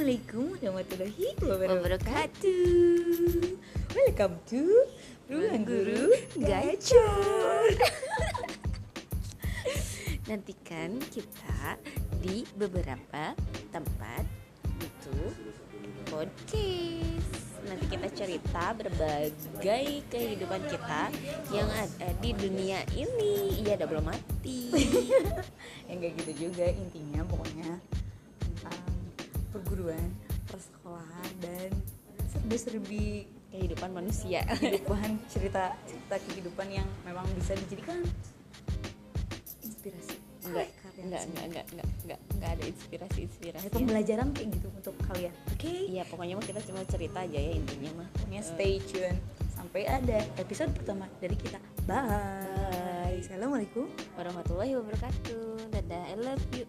Assalamualaikum warahmatullahi wabarakatuh. Welcome to Ruang Guru Gacor. Nantikan kita di beberapa tempat itu podcast. Nanti kita cerita berbagai kehidupan kita yang ada di dunia ini. Iya, udah belum mati. Yang kayak gitu juga intinya pokoknya perguruan, persekolahan dan serba-serbi kehidupan manusia. kehidupan cerita cerita kehidupan yang memang bisa dijadikan inspirasi Enggak, Karya enggak, enggak, enggak, enggak, enggak, enggak ada inspirasi-inspirasi. Ada pembelajaran kayak gitu untuk kalian oke Iya, pokoknya mah kita cuma cerita aja ya intinya mah. pokoknya stay tune sampai ada episode pertama dari kita bye, Bye. assalamualaikum warahmatullahi wabarakatuh. Dadah, I love you.